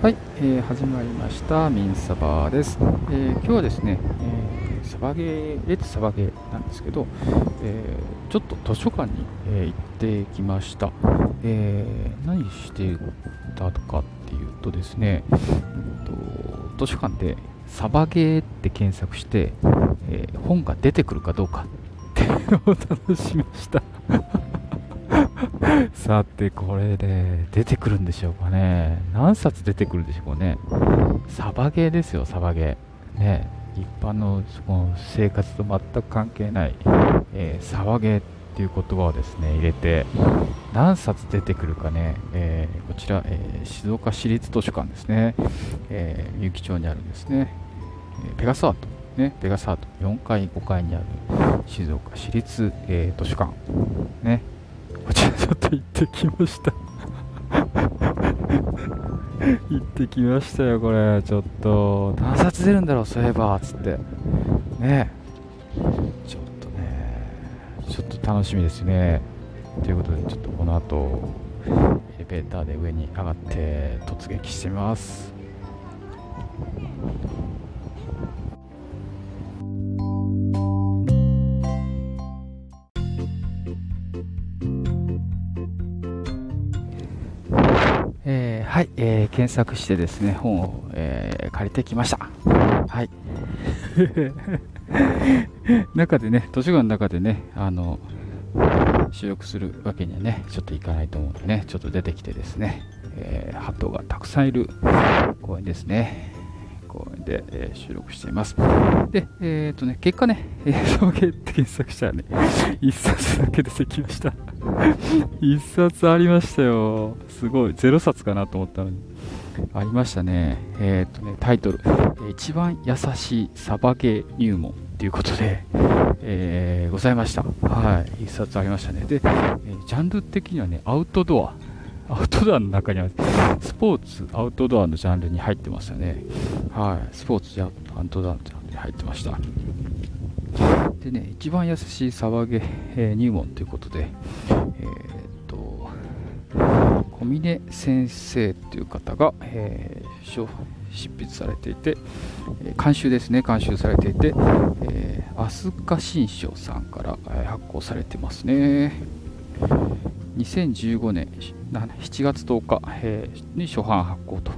はい、えー、始まりましたミンサバです、えー、今日はですね、えー、サバゲーレッツサバゲーなんですけど、えー、ちょっと図書館に、えー、行ってきました、えー、何してたかっていうとですね、えー、と図書館でサバゲーって検索して、えー、本が出てくるかどうかっていうのを 楽しみました。さて、これで出てくるんでしょうかね。何冊出てくるんでしょうかね。サバゲーですよ、サバゲー。ね、一般のその生活と全く関係ない、えー、サバゲーっていう言葉をですね、入れて、何冊出てくるかね、えー、こちら、えー、静岡市立図書館ですね、えー、みゆき町にあるんですね、ペガサート、ね、ペガサート。4階、5階にある静岡市立、え図書館、ね、こちらちょっと行ってきました。行ってきましたよこれ。ちょっと何冊出るんだろうそういえばつって。ね。ちょっとね。ちょっと楽しみですね。ということでちょっとこの後エレベーターで上に上がって突撃してみます。検索してですね、本を、えー、借りてきました。はい。中でね、図書館の中でね、あの、収録するわけにはね、ちょっといかないと思うのでね、ちょっと出てきてですね、えー、ハトがたくさんいる公園ですね。公園で、えー、収録しています。で、えっ、ー、とね、結果ね、映像系って検索したらね、1冊だけ出てきました。1冊ありましたよ。すごい。0冊かなと思ったのに。ありましたね。えっ、とね、タイトル、一番優しいサバゲー入門ということで、えー、ございました。はい。1冊ありましたね。で、え、ジャンル的にはね、アウトドア。アウトドアの中には、スポーツ、アウトドアのジャンルに入ってますよね。はい。スポーツ、アウトドアのジャンルに入ってました。でね、一番優しいサバゲー入門ということで、えー、小峰先生という方が、えー、執筆されていて、監修ですね、監修されていて、えー、飛鳥新書さんから、発行されてますね。2015年7月10日、に初版発行と、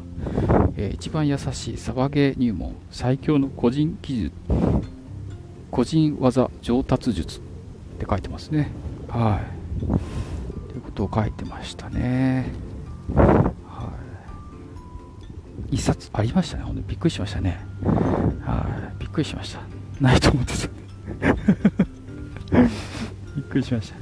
一番優しいサバゲー入門最強の個人技術個人技上達術って書いてますね。はい。ことを書いてましたね。はい。一冊ありましたね。ほんとびっくりしましたね。はい。びっくりしました。ないと思ってた。びっくりしました。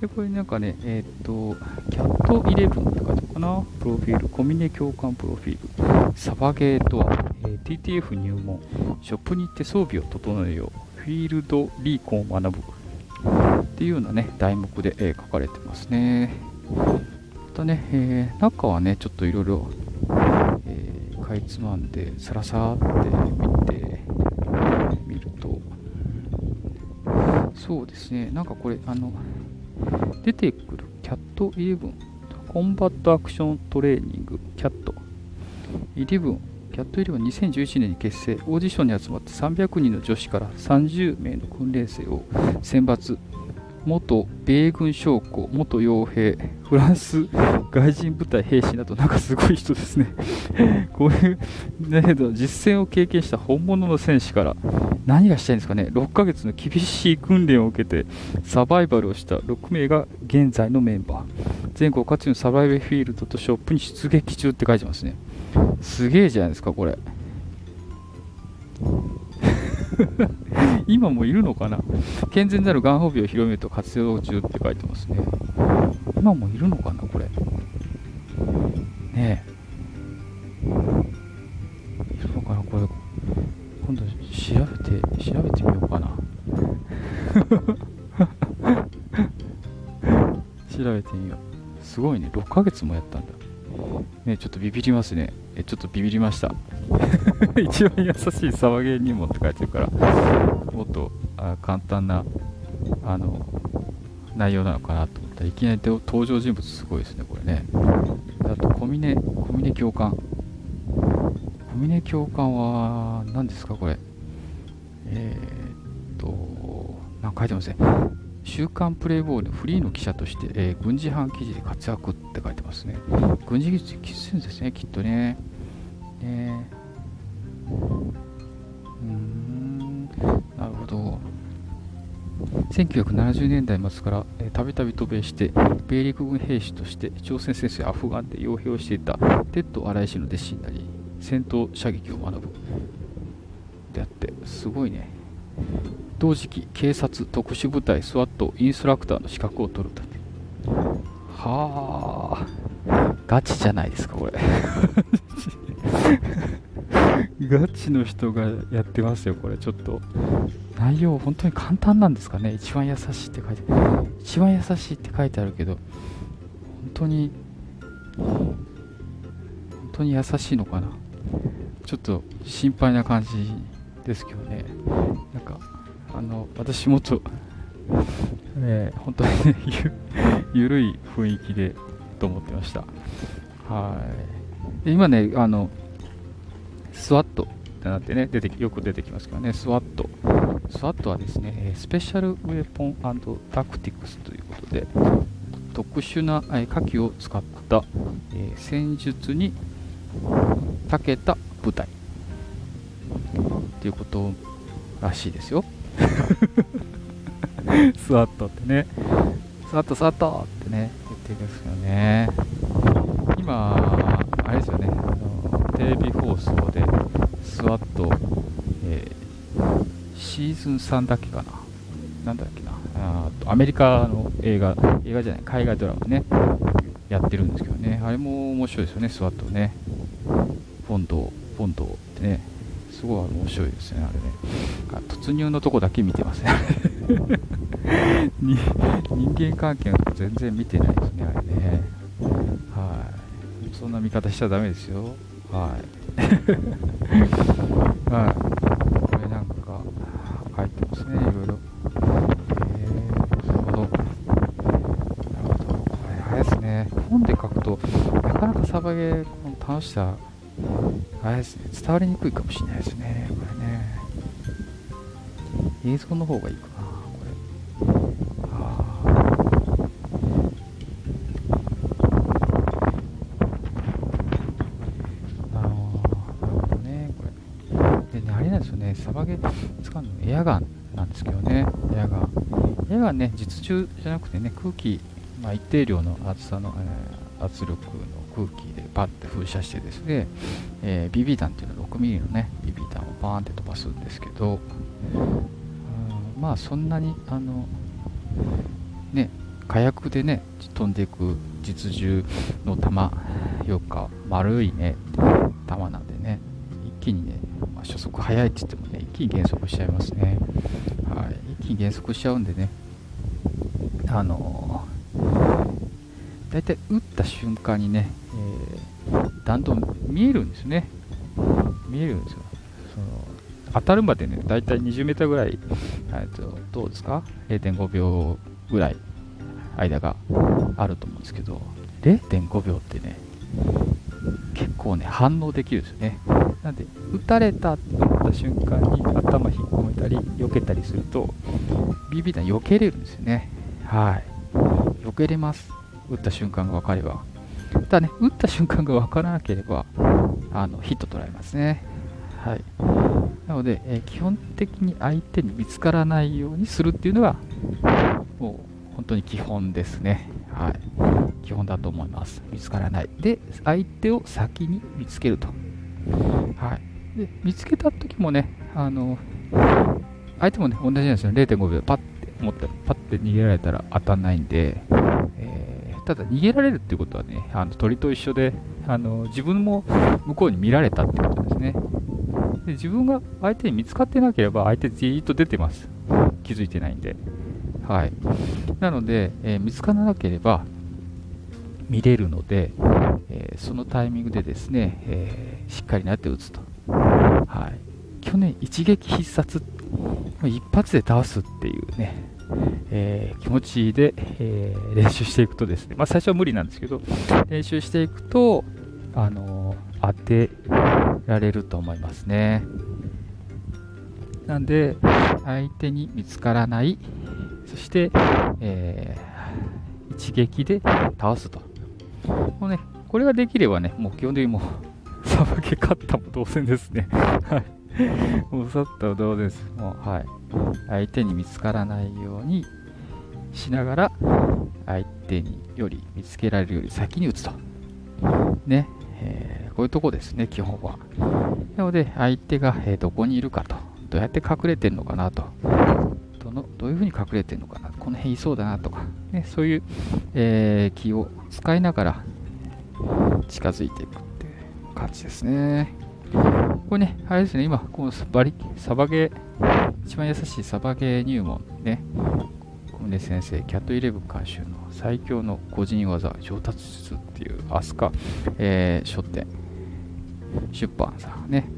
で、これなんかね、えっ、ー、と、キャット11って書いてあるかな？プロフィール、コミネ共感プロフィール、サバゲーとは、えー、TTF 入門、ショップに行って装備を整えよう、フィールドリーコンを学ぶっていうようなね、題目で、えー、書かれてますね。またね、えー、中はね、ちょっといろいろ、かいつまんで、さらさって見てみると、そうですね、なんかこれ、あの、出てくるキャット11、コンバットアクショントレーニング、キャット。11キャットイレブン2011年に結成、オーディションに集まった300人の女子から30名の訓練生を選抜、元米軍将校、元傭兵、フランス外人部隊兵士など、なんかすごい人ですね。こういう、ね、実戦を経験した本物の戦士から、何がしたいんですかね、6ヶ月の厳しい訓練を受けて、サバイバルをした6名が現在のメンバー。全国各地のサバイバルフィールドとショップに出撃中って書いてますね。すげえじゃないですか、これ。今もいるのかな？健全なるがんホビを広めると活用中って書いてますね。今もいるのかなこれ？ねえ。いるのかなこれ。今度調べて、調べてみようかな。調べてみよう。すごいね。6ヶ月もやったんだ。ね、ちょっとビビりますね。え、ちょっとビビりました。一番優しいサバゲー入門って書いてるから、もっとあ簡単な、あの、内容なのかなと思ったらいきなり登場人物すごいですね、これね。あと、小峰小峰教官。小峰教官は何ですかこれ？えー、っとなんか書いてますね週刊プレイボーイのフリーの記者として、えー、軍事班記事で活躍って書いてますね。軍事技術きついんですねきっとね。ね。うん。なるほど。1970年代末からたびたび渡米して米陸軍兵士として朝鮮戦争やアフガンで傭兵をしていたテッド・アライ氏の弟子になり戦闘射撃を学ぶ。であってすごいね。同時期警察特殊部隊スワットインストラクターの資格を取るとはあ。ガチじゃないですかこれ。ガチの人がやってますよこれちょっと。内容本当に簡単なんですかね？一番優しいって書いて。一番優しいって書いてあるけど本当に本当に優しいのかな？ちょっと心配な感じですけどね。なんかあの私もとね本当にねゆるい雰囲気でと思ってました。はい。で今ねあのスワットってなってね出てよく出てきますけどねスワットスワットはですね、スペシャルウェポンタクティクスということで、特殊な火器を使った戦術に長けた部隊ということらしいですよ。スワットってね、スワット、スワットってね、言ってるんですよね。今、あれですよね、あのテレビ放送でスワット、えーシーズン3だっけかな。なんだっけな。あアメリカの映画、映画じゃない、海外ドラマね、やってるんですけどね。あれも面白いですよね、スワットね。フォンド、フォンドってね。すごい面白いですね、あれね。突入のとこだけ見てますね。人間関係のとこ全然見てないですね、あれね。はい。そんな見方しちゃダメですよ。はい。はい。ですね、いろいろ。えー、なるほど。なるほど。これ、あれですね、本で書くと、なかなかサバゲーの楽しさ、あれですね、伝わりにくいかもしれないですね、これね。映像の方がいいかな、これ。サバゲ使うのエアガンなんですけどね、エアガン。エアガンね、実銃じゃなくてね、空気、まあ、一定量の厚さの、えー、圧力の空気でパッて噴射してですね、えー、BB 弾っていうのは 6mm のね、BB 弾をバーンって飛ばすんですけど、うんまあそんなに、あの、ね、火薬でね、飛んでいく実銃の弾、よか丸いね、弾なんでね、一気にね、まあ、初速速いって言ってもね、気に減速しちゃいますね。はい、一気に減速しちゃうんでね、あのー、大体打った瞬間にね、えー、弾道見えるんですね。見えるんですよ。その当たるまでね、大体20メーターぐらい、えー、とどうですか ?0.5 秒ぐらい間があると思うんですけど、0.5秒ってね、結構ね、反応できるんですよね。なんで、撃たれたと思った瞬間に頭引っ込めたり、避けたりすると、BB 弾避けれるんですよね。はい。避けれます。撃った瞬間が分かれば。ただね、撃った瞬間が分からなければ、あのヒット取られますね。はい。なので、えー、基本的に相手に見つからないようにするっていうのが、もう本当に基本ですね。はい。基本だと思います。見つからない。で、相手を先に見つけると。はい。で、見つけた時もね、あの、相手もね、同じなんですよ。0.5秒パッて思ったら、パッて逃げられたら当たんないんで、えー、ただ逃げられるっていうことはね、あの鳥と一緒で、あの自分も向こうに見られたってことですね。で自分が相手に見つかってなければ、相手じーっと出てます。気づいてないんで。はい。なので、えー、見つからなければ見れるので、えー、そのタイミングでですね、えー、しっかりなって打つと。はい。去年一撃必殺、一発で倒すっていうね、えー、気持ちで、えー、練習していくとですね、まあ、最初は無理なんですけど、練習していくと、あの当てられると思いますね。なんで、相手に見つからない、そして、えー、一撃で倒すと。もうね、これができればね、もう基本的にもう、さばけ勝ったも同然ですね。はい。もうさったも同然です？もう、はい。相手に見つからないようにしながら、相手により見つけられるより先に打つと。ね。えー、こういうとこですね、基本は。なので、相手が、えー、どこにいるかと。どうやって隠れてるのかなと。どのどういうふうに隠れてるのかな。この辺いそうだなとか。ね、そういう、えー、気を使いながら近づいていく感じですね。これね、あれですね、今、このバリサバゲー、一番優しいサバゲー入門ね、小宗先生、キャットイレブン監修の最強の個人技。上達術っていう飛鳥、えー、書店、出版さんね、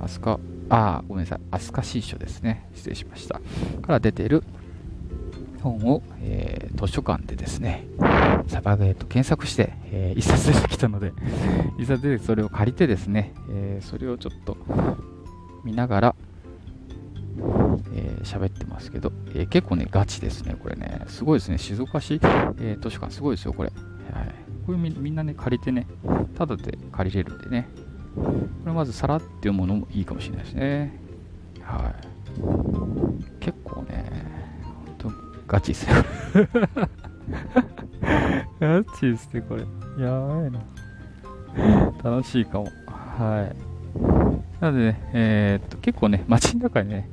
飛鳥、あ、ごめんなさい、飛鳥新書ですね、失礼しました。から出ている本を、えー、図書館でですね、サバゲーと検索して、えー、一冊出てきたので、一冊でそれを借りてですね、えー、それをちょっと見ながら、えー、喋ってますけど、えー、結構ね、ガチですね、これね。すごいですね、静岡市、えー、図書館、すごいですよ、これ。はい、これみみんなね、借りてね、ただで借りれるんでね。これまず、さらって読むのもいいかもしれないですね。はい。結構ね、本当ガチですよ。ガチですね、これ。やばいな。楽しいかも。はい。なのでね、えー、っと、結構ね、街の中にね、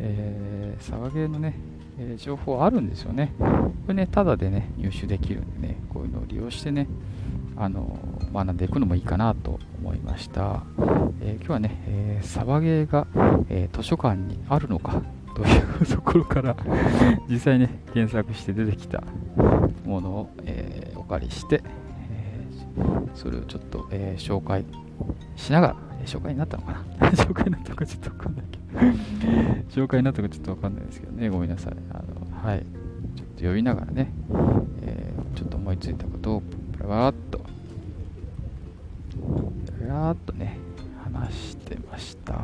えー、サバゲーのね、えー、情報あるんですよね。これね、ただでね、入手できるんでね、こういうのを利用してね、あの学んでいくのもいいかなと思いました。えー、今日はね、えー、サバゲーが、え図書館にあるのかというところから実際ね、検索して出てきたものを、えお借りして、えそれをちょっと、え紹介しながら、え紹介になったのかな？紹介になったのかちょっとわかんないけど 紹介になったかちょっとわかんないですけどね、ごめんなさい。あのはい。ちょっと読みながらね、え、ちょっと思いついたことを、プラバーっと、プラーっとね、話してました。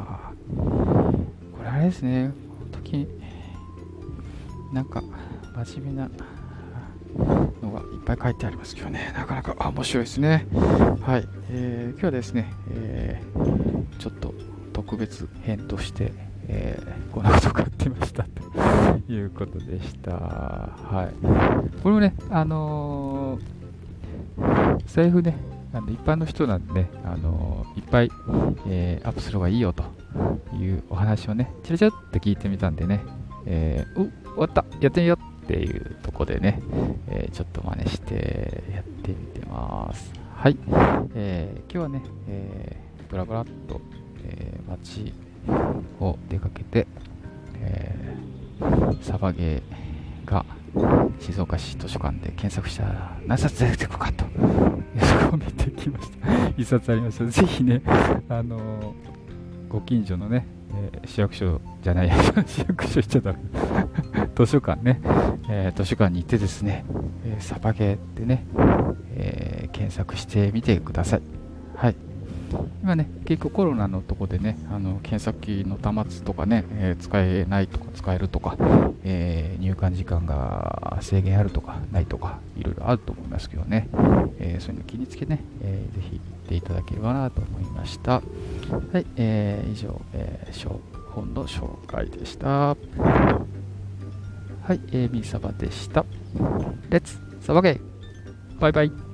これあれですね、この時、なんか、真面目な、のがいっぱい書いてありますけどね、なかなか面白いですね。はい、えー、今日はですね、えー、ちょっと特別編として、えー、こんなことがやってましたと いうことでした。はい。これもね、あのー、財布ね、あの一般の人なんでね、あのー、いっぱい、えー、アップする方がいいよというお話をね、ちらちらって聞いてみたんでね、えー、お終わったやってみようっていうとこでね、えー、ちょっと真似してやってみてます。はい。えー、今日はね、えー、ブラブラっと、えー、街を出かけて、えー、サバゲーが静岡市図書館で検索したら何冊出てくるかと、そこを見てきました。一冊ありました。ぜひね、あのー、ご近所のね、えー、市役所じゃない、市役所行っちゃダメ。図書館ね、えー、図書館に行ってですね、えー、サバゲーでね、えー、検索してみてくださ。い。今ね、結構コロナのとこでね、あの検索機の端末とかね、え使えないとか使えるとか、え入館時間が制限あるとかないとか、いろいろあると思いますけどね、えそういうの気につけね、えー、ぜひ行っていただければなと思いました。はい、え以上、え本の紹介でした。はい、えー、ミーサバでした。レッツサバゲーバイバイ